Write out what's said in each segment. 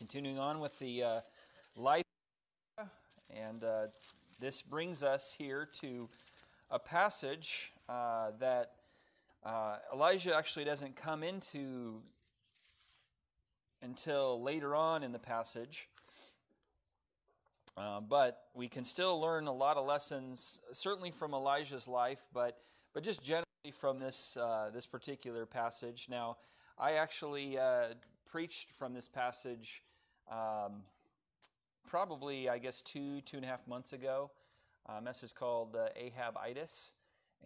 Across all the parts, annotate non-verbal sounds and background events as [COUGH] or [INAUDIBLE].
continuing on with the uh, life, and uh, this brings us here to a passage uh, that uh, Elijah actually doesn't come into until later on in the passage. Uh, but we can still learn a lot of lessons, certainly from Elijah's life, but but just generally from this uh, this particular passage. Now, I actually uh, preached from this passage um, probably, I guess, two, two and a half months ago. A message called uh, Ahabitis.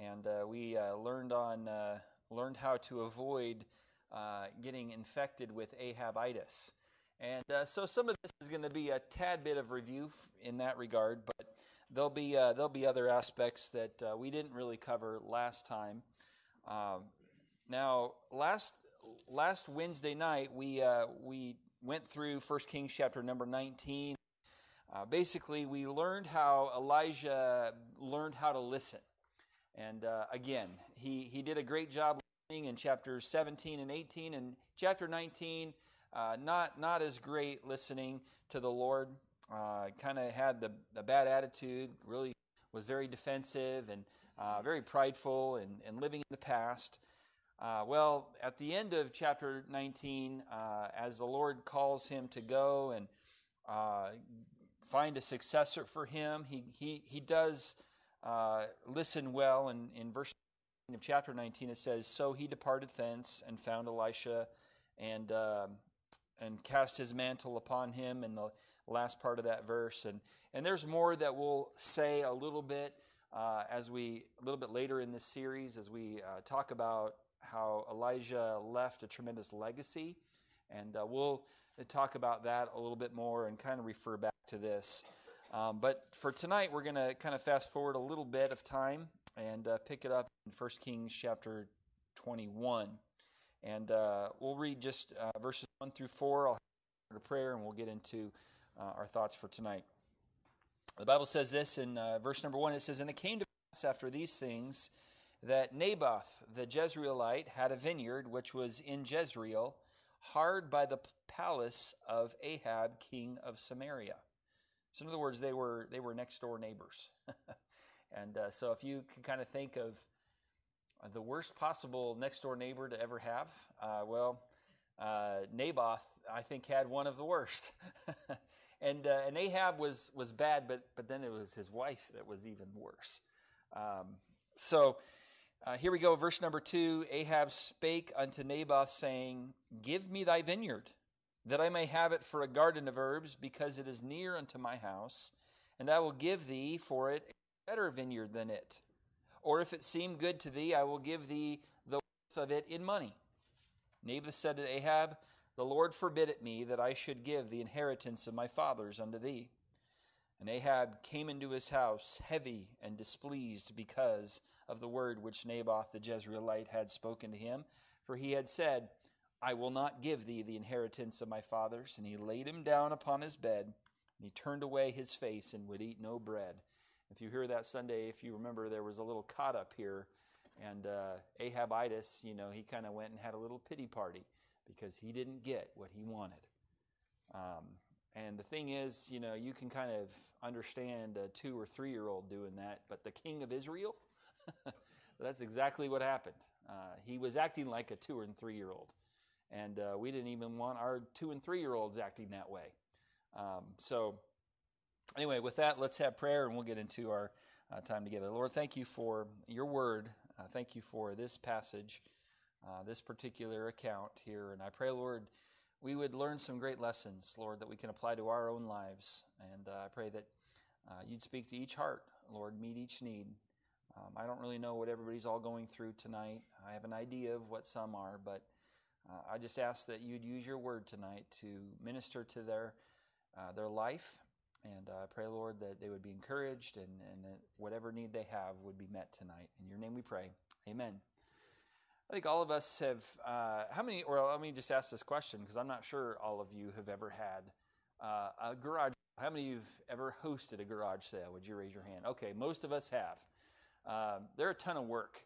And uh, we uh, learned, on, uh, learned how to avoid uh, getting infected with Ahabitis. And uh, so some of this is going to be a tad bit of review in that regard, but there'll be, there'll be other aspects that we didn't really cover last time. Um, now, last last Wednesday night, we, uh, we went through 1 Kings chapter number 19. Uh, basically, we learned how Elijah learned how to listen. And uh, again, he, he did a great job listening in chapters 17 and 18. And chapter 19, uh, not, not as great listening to the Lord. Uh, kind of had the, the bad attitude, really was very defensive and uh, very prideful and, and living in the past. Uh, well, at the end of chapter 19, uh, as the Lord calls him to go and uh, find a successor for him, he, he, he does uh, listen well. And in verse of chapter 19, it says, So he departed thence and found Elisha and, um, and cast his mantle upon him in the last part of that verse. And, and there's more that we'll say a little bit. Uh, as we a little bit later in this series, as we uh, talk about how Elijah left a tremendous legacy. And uh, we'll talk about that a little bit more and kind of refer back to this. Um, but for tonight, we're going to kind of fast forward a little bit of time and uh, pick it up in 1 Kings chapter 21. And uh, we'll read just uh, verses 1 through 4. I'll have a prayer and we'll get into uh, our thoughts for tonight. The Bible says this in uh, verse number 1 it says, And it came to pass after these things that Naboth the Jezreelite had a vineyard which was in Jezreel, hard by the palace of Ahab, king of Samaria. So, in other words, they were they were next door neighbors. [LAUGHS] and uh, so, if you can kind of think of the worst possible next door neighbor to ever have, uh, well, uh, Naboth, I think, had one of the worst. [LAUGHS] and uh, and Ahab was was bad, but but then it was his wife that was even worse. Um, so uh, here we go, verse number two. Ahab spake unto Naboth, saying, Give me thy vineyard, that I may have it for a garden of herbs, because it is near unto my house, and I will give thee for it a better vineyard than it. Or if it seem good to thee, I will give thee the worth of it in money. Naboth said to Ahab, The Lord forbid it me that I should give the inheritance of my fathers unto thee. And Ahab came into his house heavy and displeased because of the word which Naboth the Jezreelite had spoken to him. For he had said, I will not give thee the inheritance of my fathers. And he laid him down upon his bed, and he turned away his face and would eat no bread. If you hear that Sunday, if you remember, there was a little caught up here, and uh, Ahabitis, you know, he kind of went and had a little pity party because he didn't get what he wanted. Um, and the thing is, you know, you can kind of understand a two or three year old doing that, but the king of Israel, [LAUGHS] that's exactly what happened. Uh, he was acting like a two and three year old. And uh, we didn't even want our two and three year olds acting that way. Um, so, anyway, with that, let's have prayer and we'll get into our uh, time together. Lord, thank you for your word. Uh, thank you for this passage, uh, this particular account here. And I pray, Lord, we would learn some great lessons, Lord, that we can apply to our own lives. And uh, I pray that uh, you'd speak to each heart, Lord, meet each need. Um, I don't really know what everybody's all going through tonight. I have an idea of what some are, but uh, I just ask that you'd use your word tonight to minister to their uh, their life. And uh, I pray, Lord, that they would be encouraged and, and that whatever need they have would be met tonight. In your name we pray. Amen. I think all of us have. Uh, how many? Or let me just ask this question because I'm not sure all of you have ever had uh, a garage. How many of you have ever hosted a garage sale? Would you raise your hand? Okay, most of us have. Um, they're a ton of work,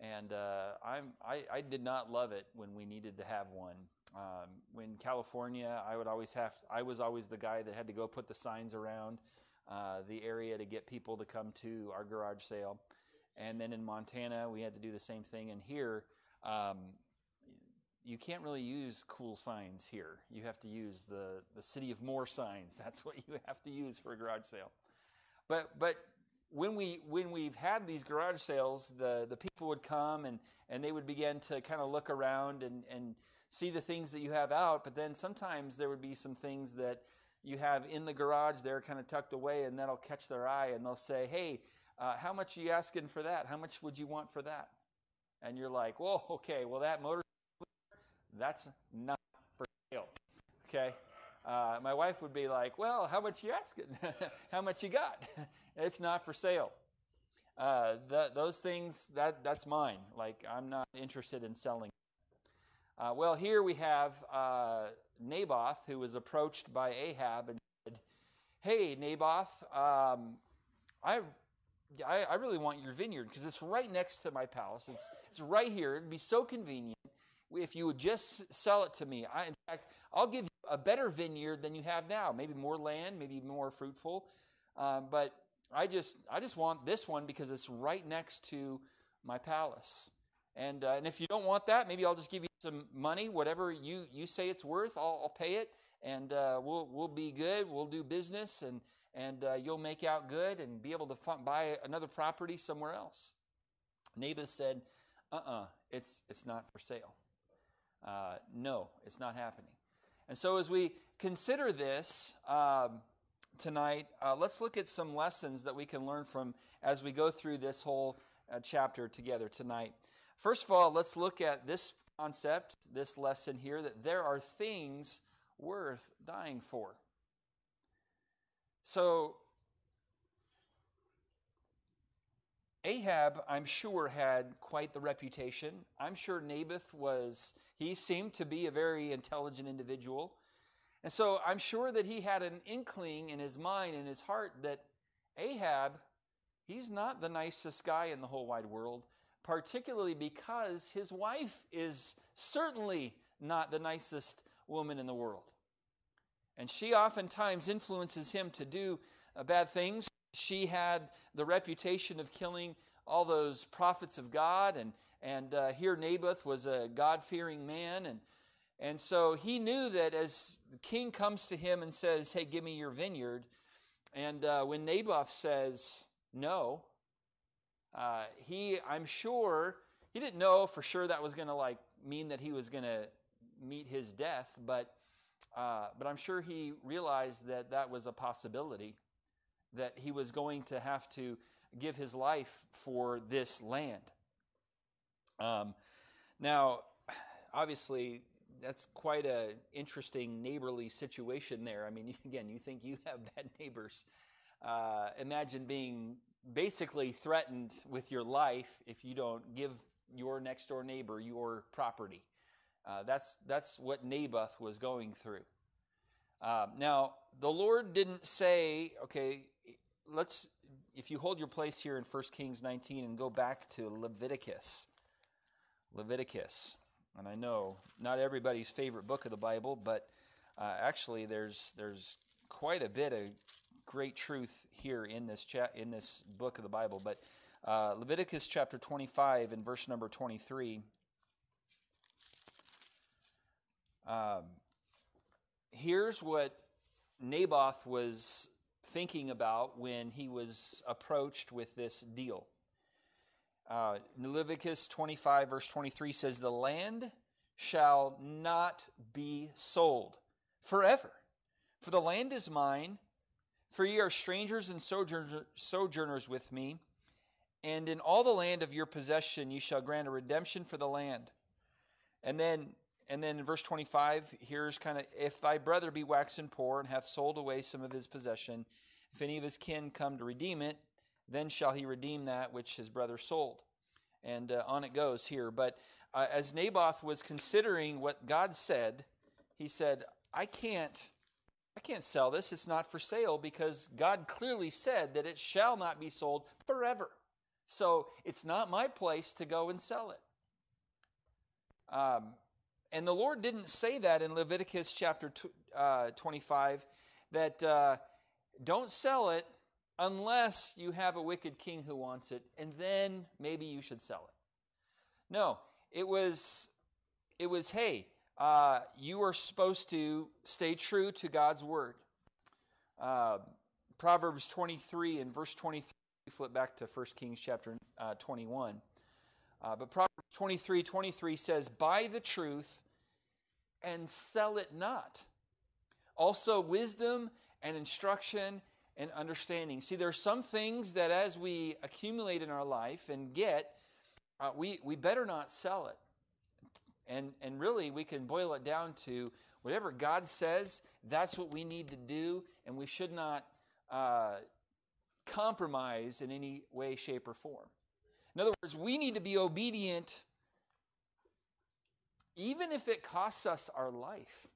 and uh, I'm I, I, did not love it when we needed to have one. Um, when California, I would always have, I was always the guy that had to go put the signs around uh, the area to get people to come to our garage sale. And then in Montana, we had to do the same thing. And here, um, you can't really use cool signs here. You have to use the, the city of more signs. [LAUGHS] That's what you have to use for a garage sale. But, but when we when we've had these garage sales, the, the people would come and, and they would begin to kind of look around and, and see the things that you have out, but then sometimes there would be some things that you have in the garage they're kind of tucked away and that'll catch their eye and they'll say, Hey, uh, how much are you asking for that? How much would you want for that? And you're like, Whoa, okay, well, that motor, that's not for sale. Okay. Uh, my wife would be like, Well, how much you asking? [LAUGHS] how much you got? [LAUGHS] it's not for sale. Uh, the, those things, that, that's mine. Like, I'm not interested in selling. Uh, well, here we have uh, Naboth, who was approached by Ahab and said, Hey, Naboth, um, I, I, I, really want your vineyard because it's right next to my palace. It's, it's right here. It'd be so convenient if you would just sell it to me. I, in fact, I'll give you a better vineyard than you have now. Maybe more land, maybe more fruitful. Um, but I just, I just want this one because it's right next to my palace. And, uh, and if you don't want that, maybe I'll just give you some money, whatever you, you say it's worth, I'll, I'll pay it, and uh, we'll, we'll be good. We'll do business, and, and uh, you'll make out good and be able to buy another property somewhere else. Naboth said, uh uh-uh, uh, it's, it's not for sale. Uh, no, it's not happening. And so as we consider this um, tonight, uh, let's look at some lessons that we can learn from as we go through this whole uh, chapter together tonight. First of all, let's look at this concept, this lesson here, that there are things worth dying for. So, Ahab, I'm sure, had quite the reputation. I'm sure Naboth was, he seemed to be a very intelligent individual. And so I'm sure that he had an inkling in his mind, in his heart, that Ahab, he's not the nicest guy in the whole wide world particularly because his wife is certainly not the nicest woman in the world. And she oftentimes influences him to do uh, bad things. She had the reputation of killing all those prophets of God, and, and uh, here Naboth was a God fearing man. And, and so he knew that as the king comes to him and says, Hey, give me your vineyard, and uh, when Naboth says no, uh, he, I'm sure, he didn't know for sure that was going to like mean that he was going to meet his death, but uh, but I'm sure he realized that that was a possibility, that he was going to have to give his life for this land. Um, now, obviously, that's quite a interesting neighborly situation there. I mean, [LAUGHS] again, you think you have bad neighbors. Uh, imagine being basically threatened with your life if you don't give your next door neighbor your property. Uh, that's, that's what Naboth was going through. Uh, now, the Lord didn't say, okay, let's, if you hold your place here in 1 Kings 19 and go back to Leviticus. Leviticus. And I know not everybody's favorite book of the Bible, but uh, actually there's, there's quite a bit of great truth here in this chat in this book of the Bible. But uh, Leviticus chapter 25 and verse number 23. Um, here's what Naboth was thinking about when he was approached with this deal. Uh, Leviticus 25, verse 23 says, The land shall not be sold forever, for the land is mine for ye are strangers and sojourners with me, and in all the land of your possession ye shall grant a redemption for the land. And then and then in verse 25, here's kind of if thy brother be waxen poor and hath sold away some of his possession, if any of his kin come to redeem it, then shall he redeem that which his brother sold. And uh, on it goes here. But uh, as Naboth was considering what God said, he said, I can't I can't sell this. It's not for sale because God clearly said that it shall not be sold forever. So it's not my place to go and sell it. Um, and the Lord didn't say that in Leviticus chapter uh, 25 that uh, don't sell it unless you have a wicked king who wants it, and then maybe you should sell it. No, it was, it was hey, uh, you are supposed to stay true to God's word. Uh, Proverbs 23 and verse 23, flip back to 1 Kings chapter uh, 21. Uh, but Proverbs 23 23 says, Buy the truth and sell it not. Also, wisdom and instruction and understanding. See, there are some things that as we accumulate in our life and get, uh, we, we better not sell it. And, and really, we can boil it down to whatever God says, that's what we need to do, and we should not uh, compromise in any way, shape, or form. In other words, we need to be obedient even if it costs us our life.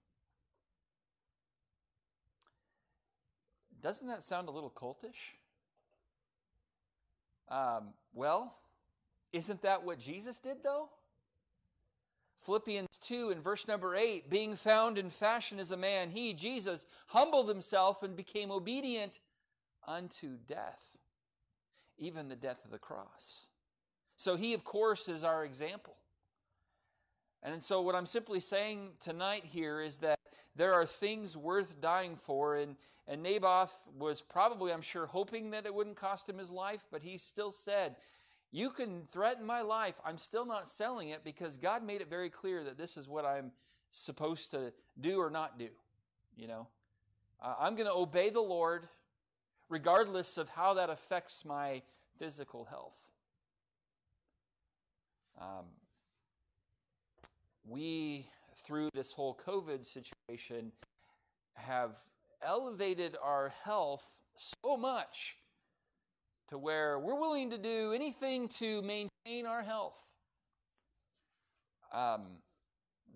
Doesn't that sound a little cultish? Um, well, isn't that what Jesus did, though? Philippians 2 in verse number 8 being found in fashion as a man, he, Jesus, humbled himself and became obedient unto death, even the death of the cross. So he, of course, is our example. And so, what I'm simply saying tonight here is that there are things worth dying for. And, and Naboth was probably, I'm sure, hoping that it wouldn't cost him his life, but he still said, You can threaten my life. I'm still not selling it because God made it very clear that this is what I'm supposed to do or not do. You know, uh, I'm going to obey the Lord regardless of how that affects my physical health. Um, we, through this whole COVID situation, have elevated our health so much to where we're willing to do anything to maintain our health. Um,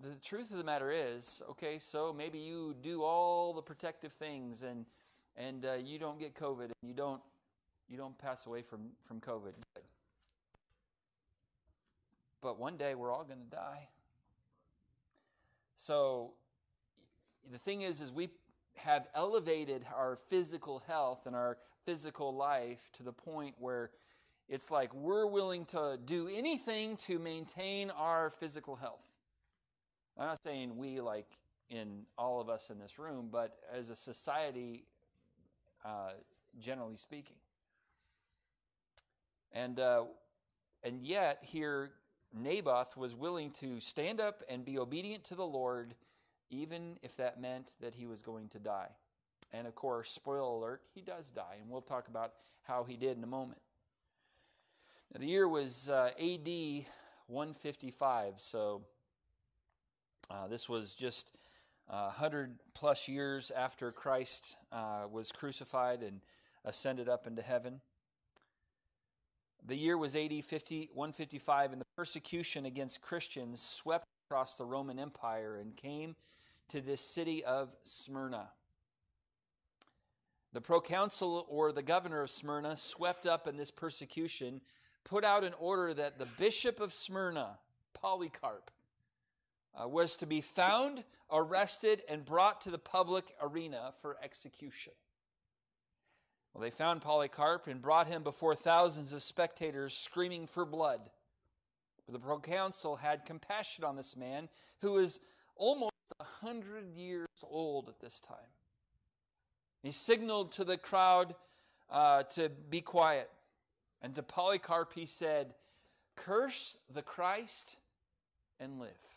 the truth of the matter is, okay, so maybe you do all the protective things and and uh, you don't get COVID and you don't you don't pass away from from COVID. But one day we're all going to die. So the thing is, is we have elevated our physical health and our physical life to the point where it's like we're willing to do anything to maintain our physical health. I'm not saying we, like in all of us in this room, but as a society, uh, generally speaking. And uh, and yet here Naboth was willing to stand up and be obedient to the Lord, even if that meant that he was going to die. And of course, spoiler alert, he does die, and we'll talk about how he did in a moment. Now, the year was uh, AD 155, so uh, this was just uh, 100 plus years after Christ uh, was crucified and ascended up into heaven. The year was AD 50, 155, and the persecution against Christians swept across the Roman Empire and came to this city of Smyrna. The proconsul or the governor of Smyrna swept up in this persecution, put out an order that the bishop of Smyrna, Polycarp, uh, was to be found, arrested, and brought to the public arena for execution. Well, they found Polycarp and brought him before thousands of spectators screaming for blood. But the proconsul had compassion on this man who was almost a hundred years old at this time. He signaled to the crowd uh, to be quiet. And to Polycarp he said, Curse the Christ and live.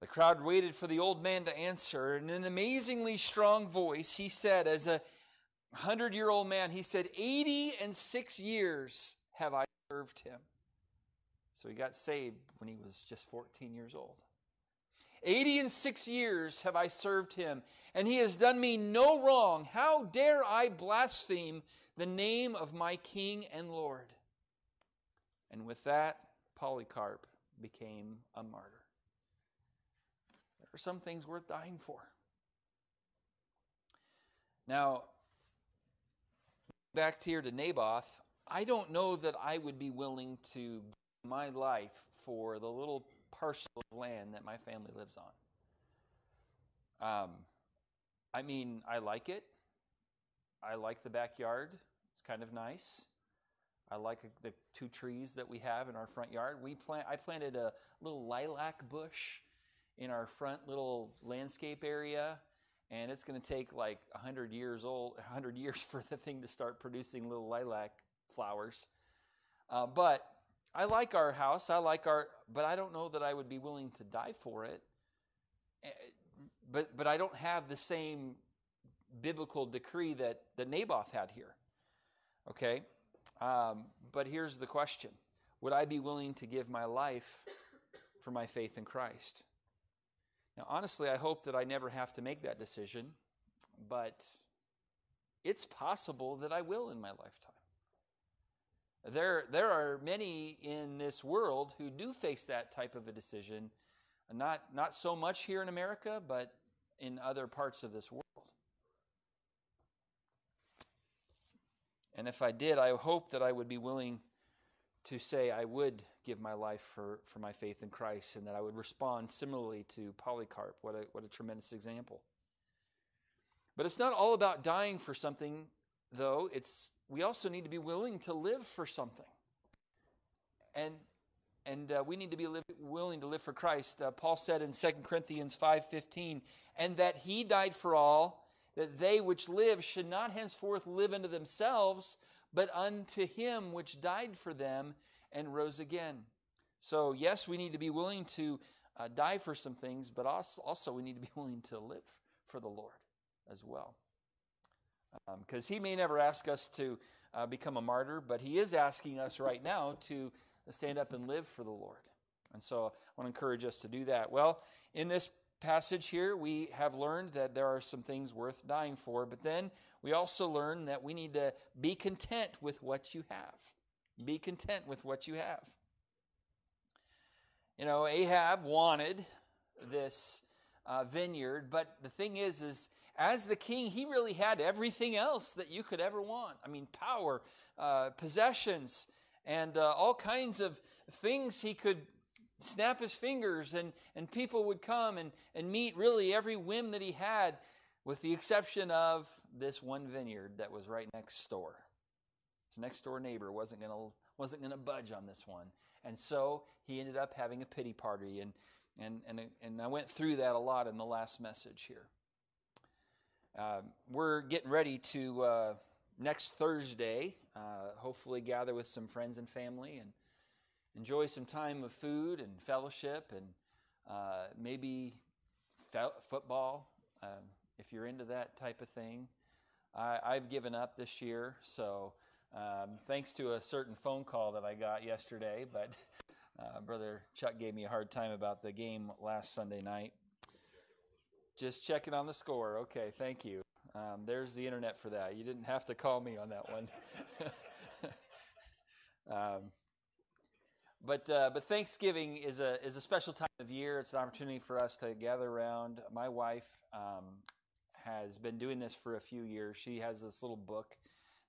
The crowd waited for the old man to answer. In an amazingly strong voice, he said, as a hundred year old man, he said, 80 and six years have I served him. So he got saved when he was just 14 years old. 80 and six years have I served him, and he has done me no wrong. How dare I blaspheme the name of my King and Lord? And with that, Polycarp became a martyr are some things worth dying for. Now, back here to Naboth, I don't know that I would be willing to my life for the little parcel of land that my family lives on. Um, I mean, I like it. I like the backyard. It's kind of nice. I like the two trees that we have in our front yard. We plant. I planted a little lilac bush in our front little landscape area, and it's going to take like hundred years old, hundred years [LAUGHS] for the thing to start producing little lilac flowers. Uh, but I like our house. I like our, but I don't know that I would be willing to die for it. Eh, but but I don't have the same biblical decree that that Naboth had here. Okay. Um, but here's the question Would I be willing to give my life for my faith in Christ? Now, honestly, I hope that I never have to make that decision, but it's possible that I will in my lifetime. There, there are many in this world who do face that type of a decision, not, not so much here in America, but in other parts of this world. And if I did, I hope that I would be willing to say I would give my life for, for my faith in Christ and that I would respond similarly to Polycarp. What a, what a tremendous example. But it's not all about dying for something, though. It's, we also need to be willing to live for something. And, and uh, we need to be willing to live for Christ. Uh, Paul said in 2 Corinthians 5.15, and that he died for all that they which live should not henceforth live unto themselves, but unto him which died for them and rose again. So, yes, we need to be willing to uh, die for some things, but also, also we need to be [LAUGHS] willing to live for the Lord as well. Because um, he may never ask us to uh, become a martyr, but he is asking us right now to stand up and live for the Lord. And so I want to encourage us to do that. Well, in this passage here, we have learned that there are some things worth dying for, but then we also learn that we need to be content with what you have. Be content with what you have. You know, Ahab wanted this uh, vineyard, but the thing is, is as the king, he really had everything else that you could ever want. I mean, power, uh, possessions, and uh, all kinds of things he could snap his fingers and, and people would come and, and meet really every whim that he had, with the exception of this one vineyard that was right next door. His next door neighbor wasn't going to wasn't going to budge on this one. And so he ended up having a pity party. And, and, and, and I went through that a lot in the last message here. Uh, we're getting ready to, uh, next Thursday, uh, hopefully gather with some friends and family and enjoy some time of food and fellowship and uh, maybe fe- football um, if you're into that type of thing. I, have given up this year, so um, thanks to a certain phone call that I got yesterday, but [LAUGHS] uh, Brother Chuck gave me a hard time about the game last Sunday night. Just checking on the score. Okay, thank you. Um, there's the internet for that. You didn't have to call me on that one. [LAUGHS] but, uh, but Thanksgiving is a, is a special time of year. It's an opportunity for us to gather around. My wife um, has been doing this for a few years. She has this little book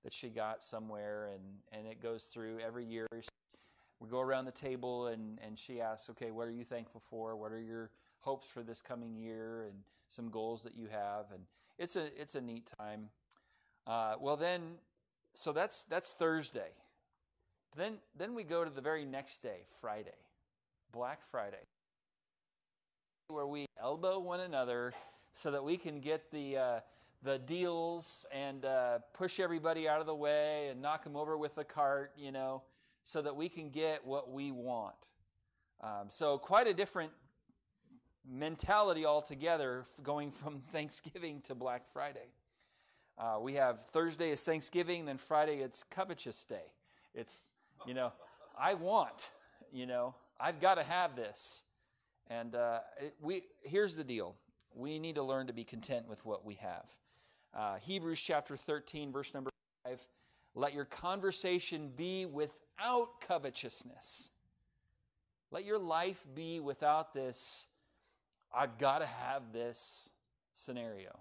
that she got somewhere, and, and it goes through every year. We go around the table, and, and she asks, Okay, what are you thankful for? What are your hopes for this coming year? And some goals that you have. And it's a, it's a neat time. Uh, well, then, so that's, that's Thursday. Then, then we go to the very next day, Friday, Black Friday, where we elbow one another so that we can get the, uh, the deals and uh, push everybody out of the way and knock them over with the cart, you know, so that we can get what we want. Um, so, quite a different mentality altogether going from [LAUGHS] Thanksgiving to Black Friday. Uh, we have Thursday is Thanksgiving, then Friday it's Covetous Day. It's you know, I want, you know, I've got to have this. And uh, we here's the deal: we need to learn to be content with what we have. Uh, Hebrews chapter 13, verse number five. Let your conversation be without covetousness. Let your life be without this. I've got to have this scenario.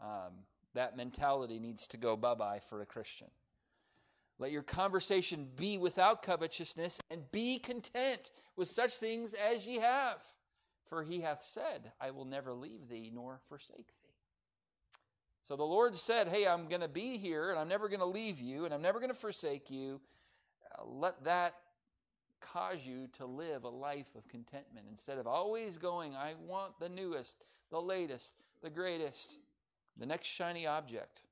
Um, that mentality needs to go bye bye for a Christian. Let your conversation be without covetousness, and be content with such things as ye have. For he hath said, I will never leave thee nor forsake thee. So the Lord said, Hey, I'm going to be here, and I'm never going to leave you, and I'm never going to forsake you. Uh, let that cause you to live a life of contentment instead of always going, I want the newest, the latest, the greatest, the next shiny object.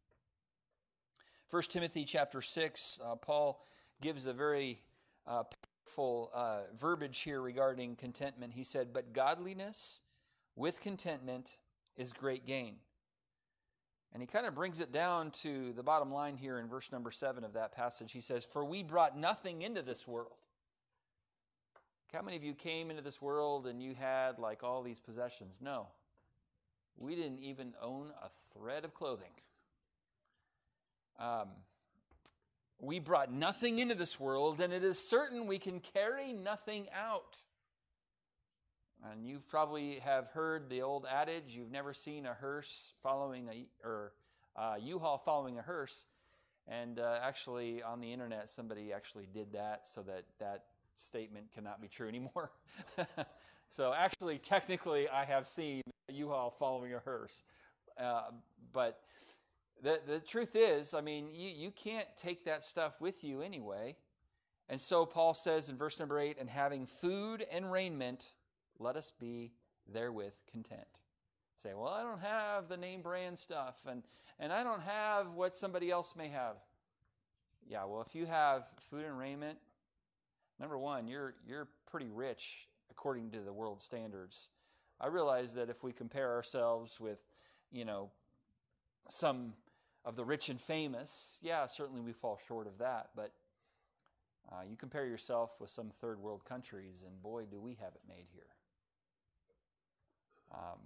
1 Timothy chapter 6, uh, Paul gives a very uh, powerful uh, verbiage here regarding contentment. He said, But godliness with contentment is great gain. And he kind of brings it down to the bottom line here in verse number 7 of that passage. He says, For we brought nothing into this world. How many of you came into this world and you had like all these possessions? No. We didn't even own a thread of clothing. Um, we brought nothing into this world, and it is certain we can carry nothing out. And you probably have heard the old adage: you've never seen a hearse following a or a U-Haul following a hearse. And uh, actually, on the internet, somebody actually did that so that that statement cannot be true anymore. [LAUGHS] so actually, technically, I have seen a U-Haul following a hearse, uh, but the, the truth is, I mean, you, you can't take that stuff with you anyway. And so Paul says in verse number eight, and having food and raiment, let us be therewith content. Say, well, I don't have the name brand stuff, and, and I don't have what somebody else may have. Yeah, well, if you have food and raiment, number one, you're, you're pretty rich according to the world standards. I realize that if we compare ourselves with, you know, some of the rich and famous, yeah, certainly we fall short of that. But uh, you compare yourself with some third world countries, and boy, do we have it made here. Um,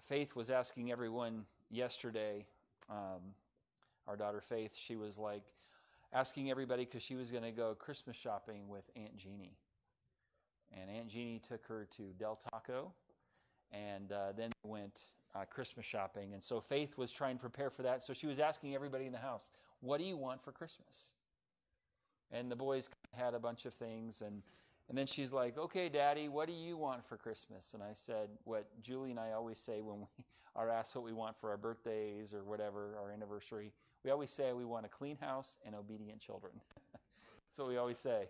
Faith was asking everyone yesterday, um, our daughter Faith, she was like asking everybody because she was going to go Christmas shopping with Aunt Jeannie. And Aunt Jeannie took her to Del Taco and uh, then went uh, Christmas shopping. And so Faith was trying to prepare for that. So she was asking everybody in the house, What do you want for Christmas? And the boys had a bunch of things. And, and then she's like, Okay, Daddy, what do you want for Christmas? And I said, What Julie and I always say when we [LAUGHS] are asked what we want for our birthdays or whatever, our anniversary, we always say we want a clean house and obedient children. [LAUGHS] That's what we always say.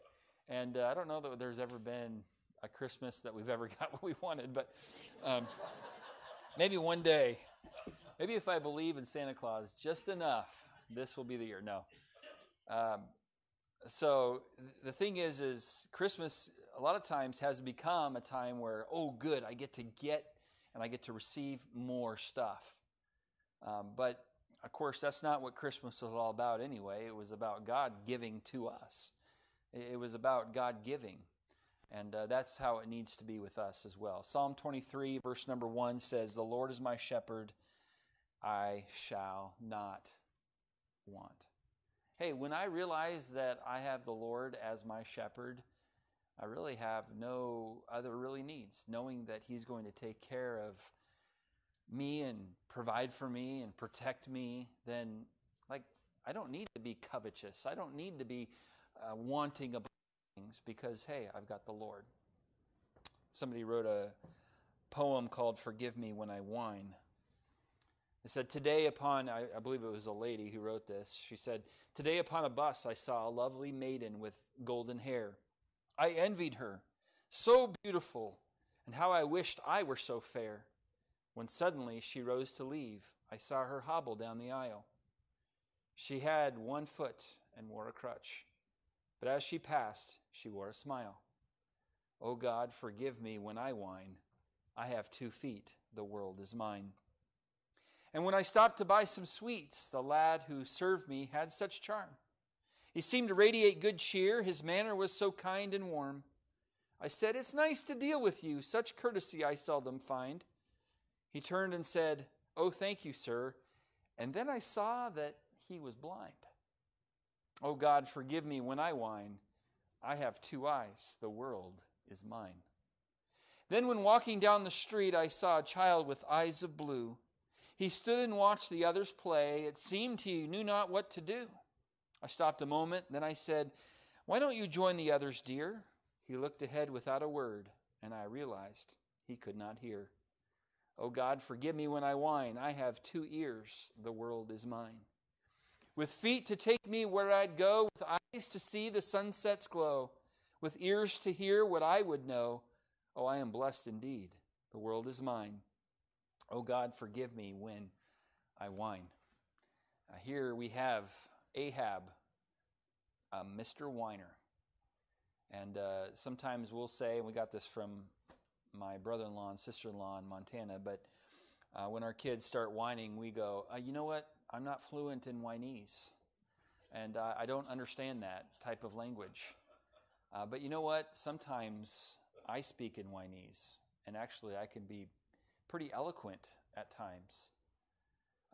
And uh, I don't know that there's ever been a Christmas that we've ever [LAUGHS] got what we wanted, but. Um, Maybe one day, maybe if I believe in Santa Claus just enough, this will be the year. No. Um, so the thing is, is Christmas a lot of times has become a time where, oh, good, I get to get and I get to receive more stuff. Um, but of course, that's not what Christmas was all about anyway. It was about God giving to us. It was about God giving. And uh, that's how it needs to be with us as well. Psalm 23, verse number 1 says, The Lord is my shepherd, I shall not want. Hey, when I realize that I have the Lord as my shepherd, I really have no other really needs, knowing that He's going to take care of me and provide for me and protect me, then, like, I don't need to be covetous. I don't need to be uh, wanting a things because, hey, I've got the Lord. Somebody wrote a poem called Forgive Me When I Whine. It said, Today upon, I, I, believe it was a lady who wrote this. She said, Today upon a bus I saw a lovely maiden with golden hair. I envied her, so beautiful, and how I wished I were so fair. When suddenly she rose to leave, I saw her hobble down the aisle. She had one foot and wore a crutch. But as she passed, she wore a smile. O oh God, forgive me when I whine. I have two feet, the world is mine. And when I stopped to buy some sweets, the lad who served me had such charm. He seemed to radiate good cheer, his manner was so kind and warm. I said, It's nice to deal with you, such courtesy I seldom find. He turned and said, Oh, thank you, sir. And then I saw that he was blind. Oh God, forgive me when I whine. I have two eyes, the world is mine. Then, when walking down the street, I saw a child with eyes of blue. He stood and watched the others play. It seemed he knew not what to do. I stopped a moment, then I said, Why don't you join the others, dear? He looked ahead without a word, and I realized he could not hear. Oh God, forgive me when I whine. I have two ears, the world is mine. With feet to take me where I'd go, with eyes to see the sunset's glow, with ears to hear what I would know. Oh, I am blessed indeed. The world is mine. Oh God, forgive me when I whine. Uh, here we have Ahab, uh, Mr. Whiner. And uh, sometimes we'll say, and we got this from my brother in law and sister in law in Montana, but uh, when our kids start whining, we go, uh, you know what? I'm not fluent in Whinese. And uh, I don't understand that type of language. Uh, but you know what? Sometimes I speak in Whinese, and actually I can be pretty eloquent at times.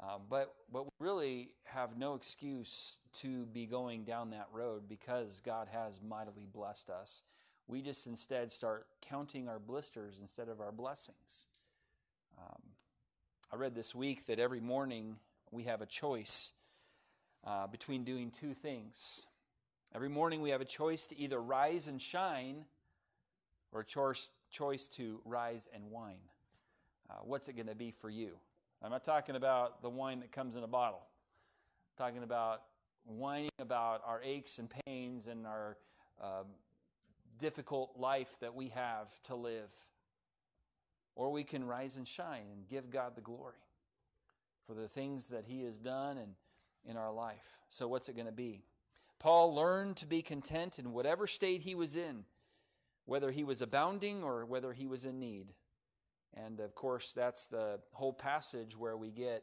Uh, but but we really have no excuse to be going down that road because God has mightily blessed us. We just instead start counting our blisters instead of our blessings. Um, I read this week that every morning we have a choice uh, between doing two things. Every morning we have a choice to either rise and shine or a choice, choice to rise and whine. Uh, what's it going to be for you? I'm not talking about the wine that comes in a bottle. I'm talking about whining about our aches and pains and our um, difficult life that we have to live. Or we can rise and shine and give God the glory for the things that He has done and in our life. So, what's it going to be? Paul learned to be content in whatever state he was in, whether he was abounding or whether he was in need. And of course, that's the whole passage where we get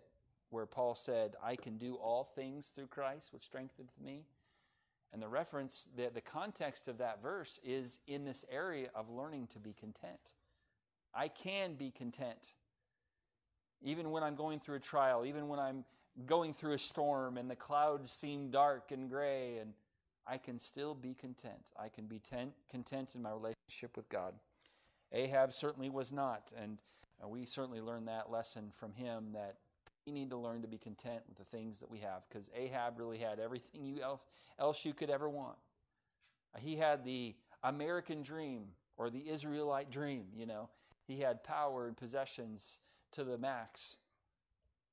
where Paul said, I can do all things through Christ, which strengtheneth me. And the reference, the, the context of that verse is in this area of learning to be content. I can be content. Even when I'm going through a trial, even when I'm going through a storm and the clouds seem dark and gray, and I can still be content. I can be ten, content in my relationship with God. Ahab certainly was not, and uh, we certainly learned that lesson from him that we need to learn to be content with the things that we have because Ahab really had everything you else, else you could ever want. He had the American dream or the Israelite dream, you know. He had power and possessions to the max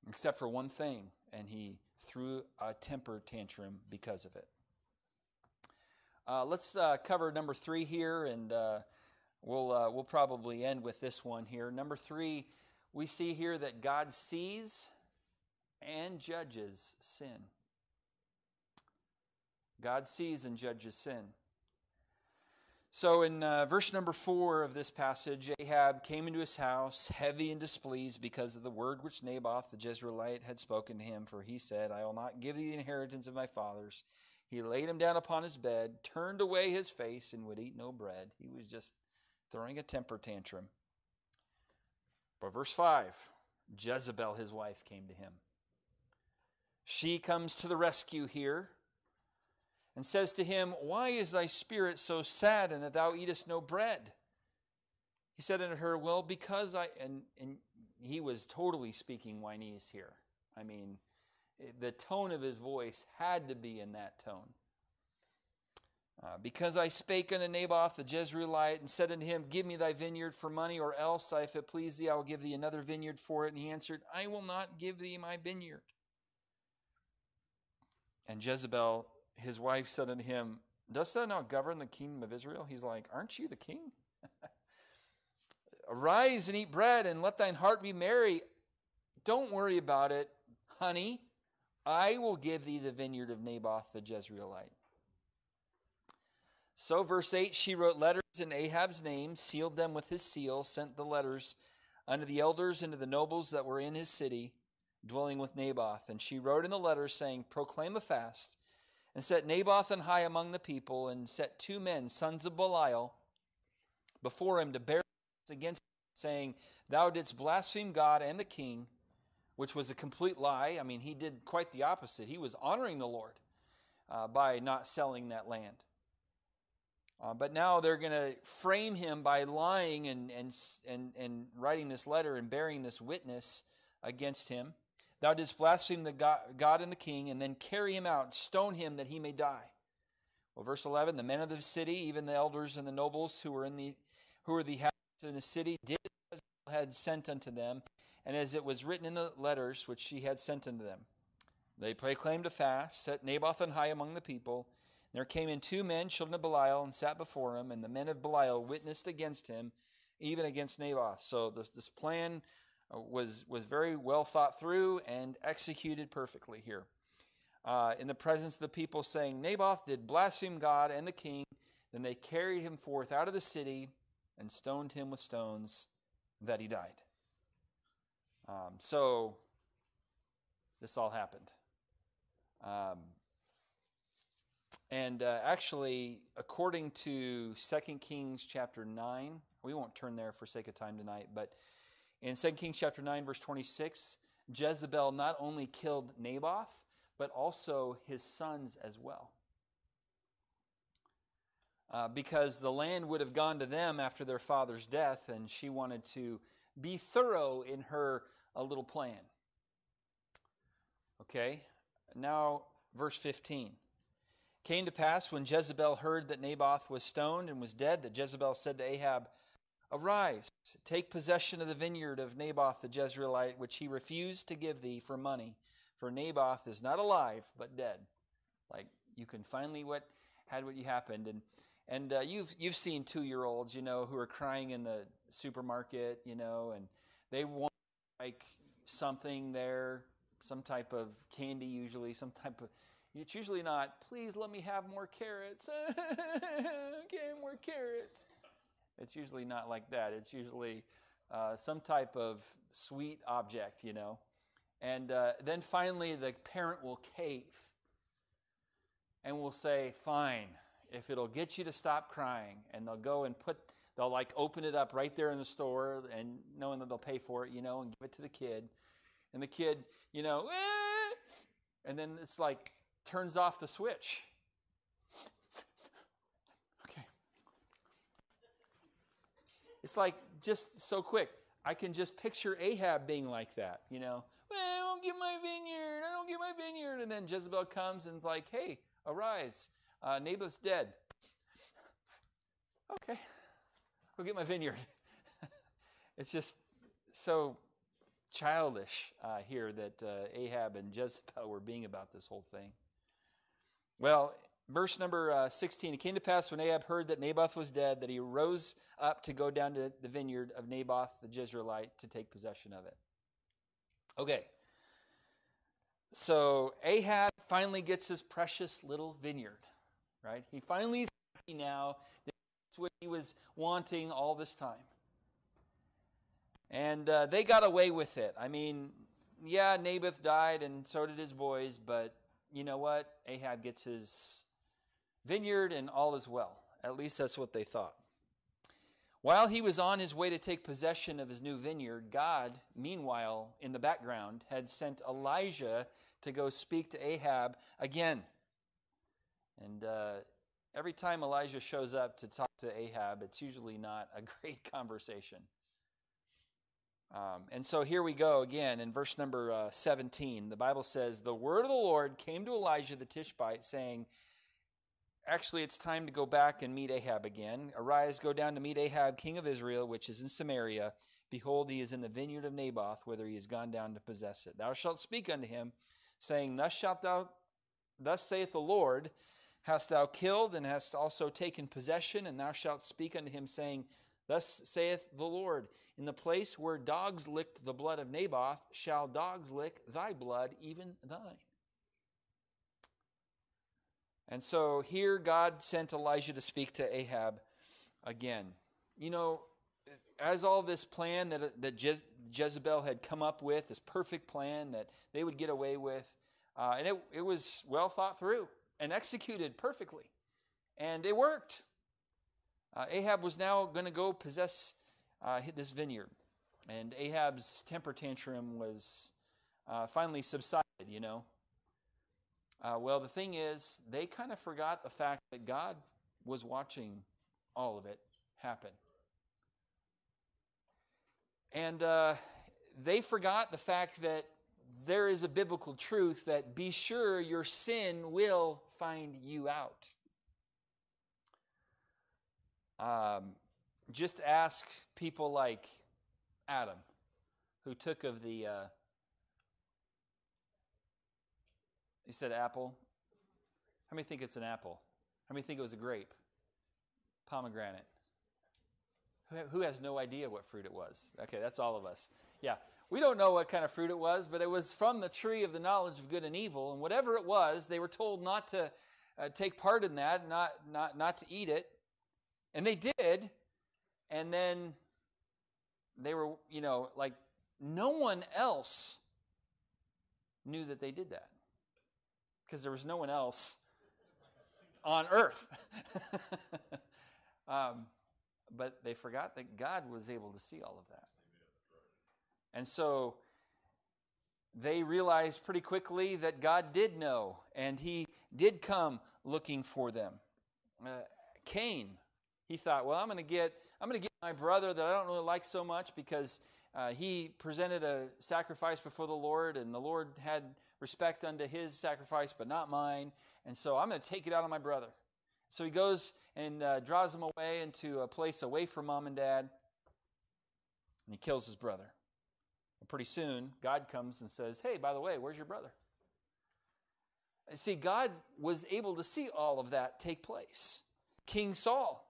except for one thing, and he threw a temper tantrum because of it. Uh, let's uh, cover number three here, and uh, we'll uh, we'll probably end with this one here. Number three, we see here that God sees and judges sin. God sees and judges sin. So, in uh, verse number four of this passage, Ahab came into his house heavy and displeased because of the word which Naboth the Jezreelite had spoken to him. For he said, I will not give thee the inheritance of my fathers. He laid him down upon his bed, turned away his face, and would eat no bread. He was just throwing a temper tantrum. But verse 5 Jezebel, his wife, came to him. She comes to the rescue here and says to him, Why is thy spirit so sad and that thou eatest no bread? He said unto her, Well, because I, and, and he was totally speaking Whinese here. I mean, the tone of his voice had to be in that tone. Uh, because I spake unto Naboth the Jezreelite and said unto him, Give me thy vineyard for money, or else, if it please thee, I will give thee another vineyard for it. And he answered, I will not give thee my vineyard. And Jezebel his wife said unto him, Dost thou not govern the kingdom of Israel? He's like, Aren't you the king? [LAUGHS] Arise and eat bread and let thine heart be merry. Don't worry about it, honey. I will give thee the vineyard of Naboth the Jezreelite. So, verse 8 she wrote letters in Ahab's name, sealed them with his seal, sent the letters unto the elders and to the nobles that were in his city, dwelling with Naboth. And she wrote in the letter, saying, Proclaim a fast and set Naboth on high among the people, and set two men, sons of Belial, before him to bear against him, saying, Thou didst blaspheme God and the king, which was a complete lie. I mean, he did quite the opposite. He was honoring the Lord uh, by not selling that land. Uh, but now they're going to frame him by lying and, and, and, and writing this letter and bearing this witness against him. Thou didst blaspheme the God, God and the king, and then carry him out, stone him that he may die. Well, verse 11 The men of the city, even the elders and the nobles who were in the who were the habitants in the city, did as had sent unto them, and as it was written in the letters which she had sent unto them. They proclaimed a fast, set Naboth on high among the people. And there came in two men, children of Belial, and sat before him, and the men of Belial witnessed against him, even against Naboth. So this, this plan was, was very well thought through and executed perfectly here. Uh, in the presence of the people, saying, Naboth did blaspheme God and the king. Then they carried him forth out of the city and stoned him with stones that he died. Um, so this all happened. Um, and uh, actually, according to 2 Kings chapter 9, we won't turn there for sake of time tonight, but in 2 Kings chapter 9, verse 26, Jezebel not only killed Naboth, but also his sons as well. Uh, because the land would have gone to them after their father's death, and she wanted to be thorough in her a little plan. Okay, now verse 15. Came to pass when Jezebel heard that Naboth was stoned and was dead, that Jezebel said to Ahab, Arise, take possession of the vineyard of Naboth the Jezreelite, which he refused to give thee for money. For Naboth is not alive, but dead. Like you can finally what had what you happened, and and uh, you've you've seen two year olds, you know, who are crying in the supermarket, you know, and they want like something there, some type of candy, usually some type of. It's usually not. Please let me have more carrots. [LAUGHS] okay, more carrots. It's usually not like that. It's usually uh, some type of sweet object, you know. And uh, then finally, the parent will cave and will say, Fine, if it'll get you to stop crying. And they'll go and put, they'll like open it up right there in the store and knowing that they'll pay for it, you know, and give it to the kid. And the kid, you know, eh! and then it's like turns off the switch. It's like just so quick. I can just picture Ahab being like that, you know. Well, I don't get my vineyard. I don't get my vineyard. And then Jezebel comes and's like, hey, arise. Uh, Naboth's dead. [LAUGHS] okay, go get my vineyard. [LAUGHS] it's just so childish uh, here that uh, Ahab and Jezebel were being about this whole thing. Well, verse number uh, 16 it came to pass when Ahab heard that Naboth was dead that he rose up to go down to the vineyard of Naboth the Jezreelite to take possession of it. Okay. So Ahab finally gets his precious little vineyard right? He finally is happy now. That's what he was wanting all this time. And uh, they got away with it. I mean, yeah, Naboth died and so did his boys, but you know what? Ahab gets his vineyard and all is well. At least that's what they thought. While he was on his way to take possession of his new vineyard, God, meanwhile, in the background, had sent Elijah to go speak to Ahab again. And uh, every time Elijah shows up to talk to Ahab, it's usually not a [LAUGHS] great conversation. Um, and so here we go again in verse number uh, 17. The Bible says, The word of the Lord came to Elijah the Tishbite, saying, Actually, it's time to go back and meet Ahab again. Arise, go down to meet Ahab, king of Israel, which is in Samaria. Behold, he is in the vineyard of Naboth, whither he is gone down to possess it. Thou shalt speak unto him, saying, Thus shalt thou, thus saith the Lord, hast thou killed, and hast also taken possession, and thou shalt speak unto him, saying, Thus saith the Lord, In the place where dogs licked the blood of Naboth, shall dogs lick thy blood, even thine. And so here God sent Elijah to speak to Ahab again. You know, as all this plan that, that Je- Jezebel had come up with, this perfect plan that they would get away with, uh, and it, it was well thought through and executed perfectly. And it worked. Uh, Ahab was now going to go possess uh, this vineyard. And Ahab's temper tantrum was uh, finally subsided, you know. Uh, well, the thing is, they kind of forgot the fact that God was watching all of it happen. And uh, they forgot the fact that there is a biblical truth that be sure your sin will find you out. Um, just ask people like Adam, who took of the. Uh, you said apple. How many think it's an apple? How many think it was a grape? Pomegranate. Who has no idea what fruit it was? Okay, that's all of us. Yeah, we don't know what kind of fruit it was, but it was from the tree of the knowledge of good and evil. And whatever it was, they were told not to uh, take part in that, not, not, not to eat it. And they did. And then they were, you know, like no one else knew that they did that because there was no one else on earth. [LAUGHS] um, but they forgot that God was able to see all of that. And so they realized pretty quickly that God did know and he did come looking for them. Uh, Cain, he thought, well, I'm going to get I'm going to get my brother that I don't really like so much because uh, he presented a sacrifice before the Lord and the Lord had respect unto his sacrifice but not mine. And so I'm going to take it out on my brother. So he goes and uh, draws him away into a place away from mom and dad, and he kills his brother. And pretty soon, God comes and says, Hey, by the way, where's your brother? See, God was able to see all of that take place. King Saul,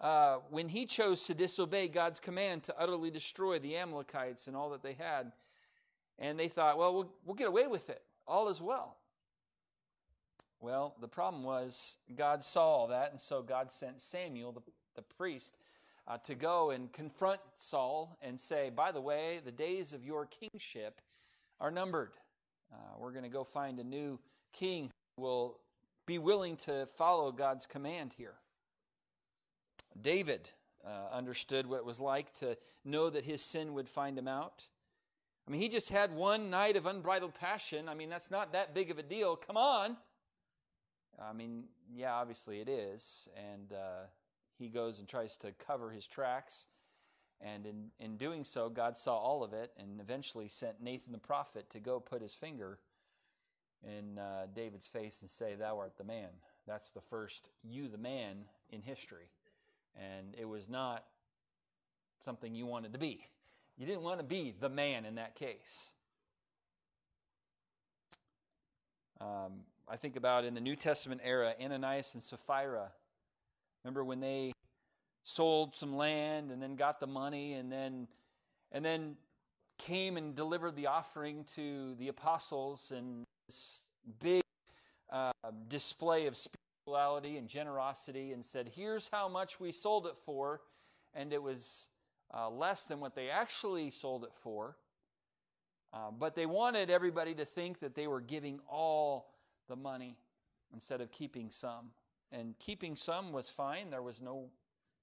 uh, when he chose to disobey God's command to utterly destroy the Amalekites and all that they had, and they thought, well, we'll, we'll get away with it. All is well. Well, the problem was God saw all that, and so God sent Samuel, the, the priest, uh, to go and confront Saul and say, By the way, the days of your kingship are numbered. Uh, we're going to go find a new king who will be willing to follow God's command here. David uh, understood what it was like to know that his sin would find him out. I mean, he just had one night of unbridled passion. I mean, that's not that big of a deal. Come on. I mean, yeah, obviously it is. And uh, he goes and tries to cover his tracks. And in, in doing so, God saw all of it and eventually sent Nathan the prophet to go put his finger in uh, David's face and say, Thou art the man. That's the first you, the man, in history. And it was not something you wanted to be. You didn't want to be the man in that case. Um, I think about in the New Testament era, Ananias and Sapphira. Remember when they sold some land and then got the money and then and then came and delivered the offering to the apostles and this big uh, display of spirituality and generosity and said, "Here's how much we sold it for," and it was uh, less than what they actually sold it for. Uh, but they wanted everybody to think that they were giving all the money instead of keeping some. And keeping some was fine. There was no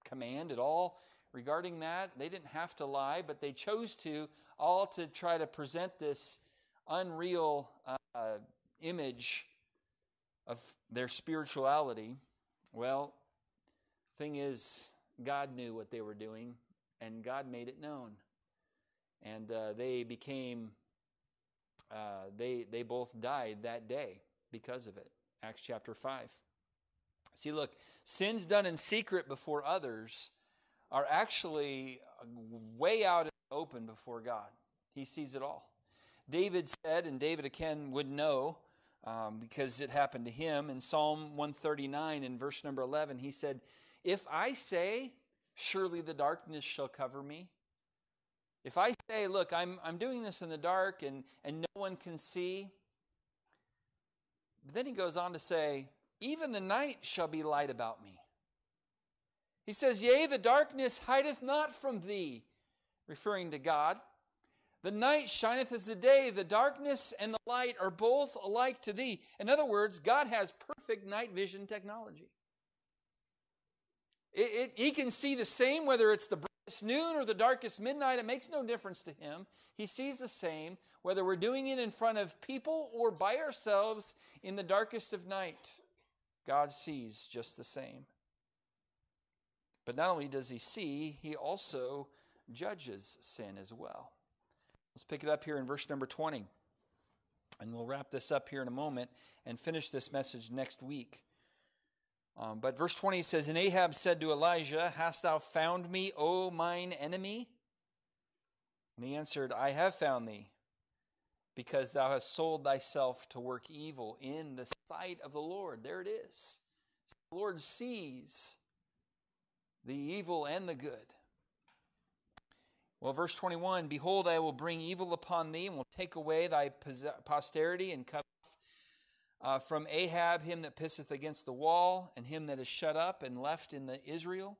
command at all regarding that. They didn't have to lie, but they chose to, all to try to present this unreal uh, image of their spirituality. Well, thing is, God knew what they were doing, and God made it known. And uh, they became, uh, they, they both died that day because of it. Acts chapter 5. See, look, sins done in secret before others are actually way out in the open before God. He sees it all. David said, and David again would know um, because it happened to him in Psalm 139 in verse number 11, he said, If I say, Surely the darkness shall cover me. If I say, Look, I'm, I'm doing this in the dark and, and no one can see, but then he goes on to say, Even the night shall be light about me. He says, Yea, the darkness hideth not from thee, referring to God. The night shineth as the day, the darkness and the light are both alike to thee. In other words, God has perfect night vision technology. It, it, he can see the same whether it's the brightest noon or the darkest midnight. It makes no difference to him. He sees the same whether we're doing it in front of people or by ourselves in the darkest of night. God sees just the same. But not only does he see, he also judges sin as well. Let's pick it up here in verse number 20. And we'll wrap this up here in a moment and finish this message next week. Um, but verse 20 says, And Ahab said to Elijah, Hast thou found me, O mine enemy? And he answered, I have found thee, because thou hast sold thyself to work evil in the sight of the Lord. There it is. The Lord sees the evil and the good. Well, verse 21 Behold, I will bring evil upon thee, and will take away thy posterity, and cut uh, from Ahab him that pisseth against the wall, and him that is shut up and left in the Israel.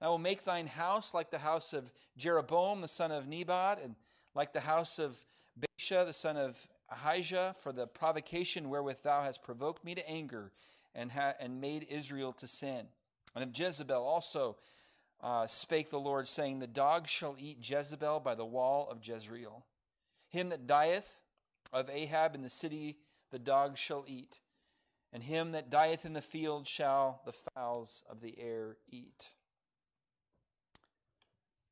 I will make thine house like the house of Jeroboam the son of Nebat, and like the house of Baasha the son of Ahijah, for the provocation wherewith thou hast provoked me to anger, and, ha- and made Israel to sin. And of Jezebel also uh, spake the Lord, saying, The dog shall eat Jezebel by the wall of Jezreel. Him that dieth of Ahab in the city, the dogs shall eat, and him that dieth in the field shall the fowls of the air eat.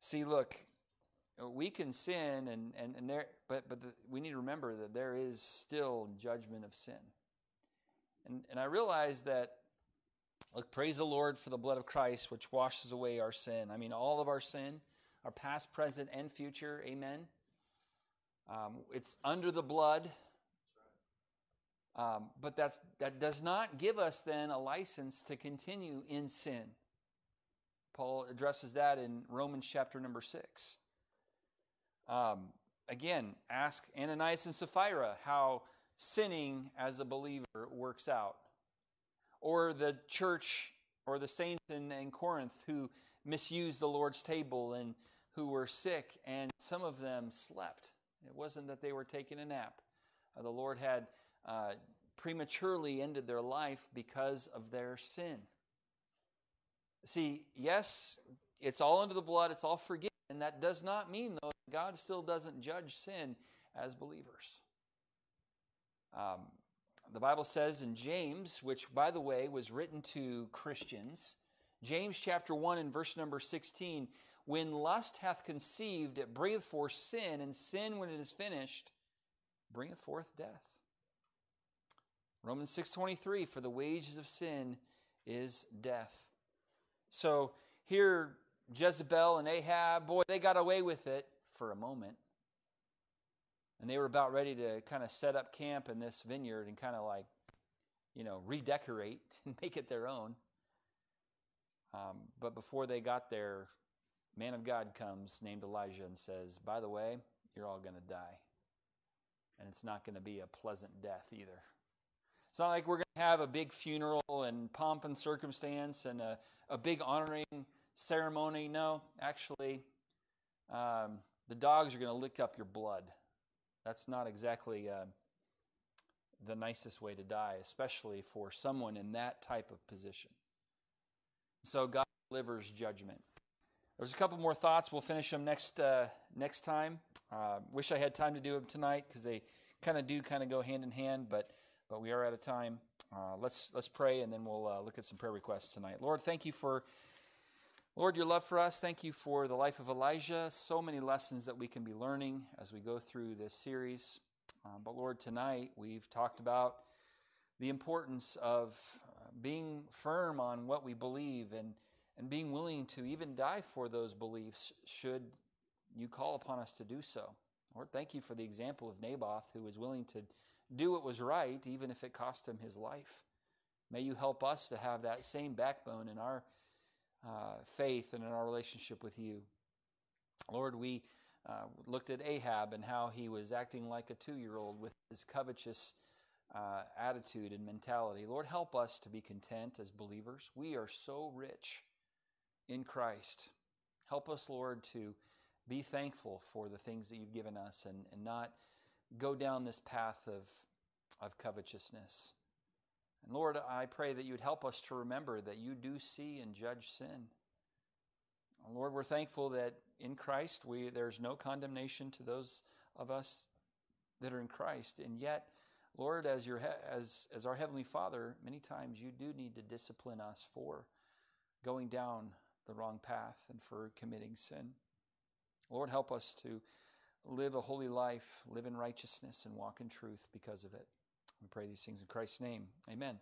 See, look, we can sin, and, and, and there, but, but the, we need to remember that there is still judgment of sin. And, and I realize that Look, praise the Lord for the blood of Christ, which washes away our sin. I mean, all of our sin, our past, present, and future. Amen. Um, it's under the blood. Um, but that's, that does not give us then a license to continue in sin. Paul addresses that in Romans chapter number 6. Um, again, ask Ananias and Sapphira how sinning as a believer works out or the church or the saints in, in Corinth who misused the Lord's table and who were sick, and some of them slept. It wasn't that they were taking a nap. Uh, the Lord had uh, prematurely ended their life because of their sin. See, yes, it's all under the blood, it's all forgiven. That does not mean, though, God still doesn't judge sin as believers. Um, the Bible says in James, which, by the way, was written to Christians, James chapter 1 and verse number 16, when lust hath conceived, it bringeth forth sin, and sin, when it is finished, bringeth forth death. Romans 6:23 for the wages of sin is death. So here Jezebel and Ahab, boy, they got away with it for a moment. And they were about ready to kind of set up camp in this vineyard and kind of like, you know, redecorate [LAUGHS] and make it their own. Um, but before they got there, man of God comes named Elijah and says, By the way, you're all going to die. And it's not going to be a pleasant death either. It's not like we're going to have a big funeral and pomp and circumstance and a, a big honoring ceremony. No, actually, um, the dogs are going to lick up your blood. That's not exactly uh, the nicest way to die, especially for someone in that type of position. So God delivers judgment. There's a couple more thoughts. We'll finish them next uh, next time. Uh, wish I had time to do them tonight because they kind of do kind of go hand in hand, but but we are out of time. Uh, let's let's pray and then we'll uh, look at some prayer requests tonight. Lord, thank you for Lord, your love for us. Thank you for the life of Elijah. So many lessons that we can be learning as we go through this series. Um, but Lord, tonight we've talked about the importance of uh, being firm on what we believe and, and being willing to even die for those beliefs should you call upon us to do so. Lord, thank you for the example of Naboth who was willing to do what was right even if it cost him his life. May you help us to have that same backbone in our uh, faith and in our relationship with you. Lord, we uh, looked at Ahab and how he was acting like a two year old with his covetous uh, attitude and mentality. Lord, help us to be content as believers. We are so rich in Christ. Help us, Lord, to be thankful for the things that you've given us and, and not go down this path of, of covetousness. And Lord, I pray that you would help us to remember that you do see and judge sin. Lord, we're thankful that in Christ we there's no condemnation to those of us that are in Christ. And yet, Lord, as your as as our heavenly Father, many times you do need to discipline us for going down the wrong path and for committing sin. Lord, help us to live a holy life, live in righteousness, and walk in truth because of it. We pray these things in Christ's name. Amen.